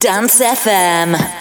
Dance FM.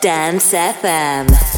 Dance FM.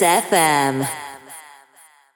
FM.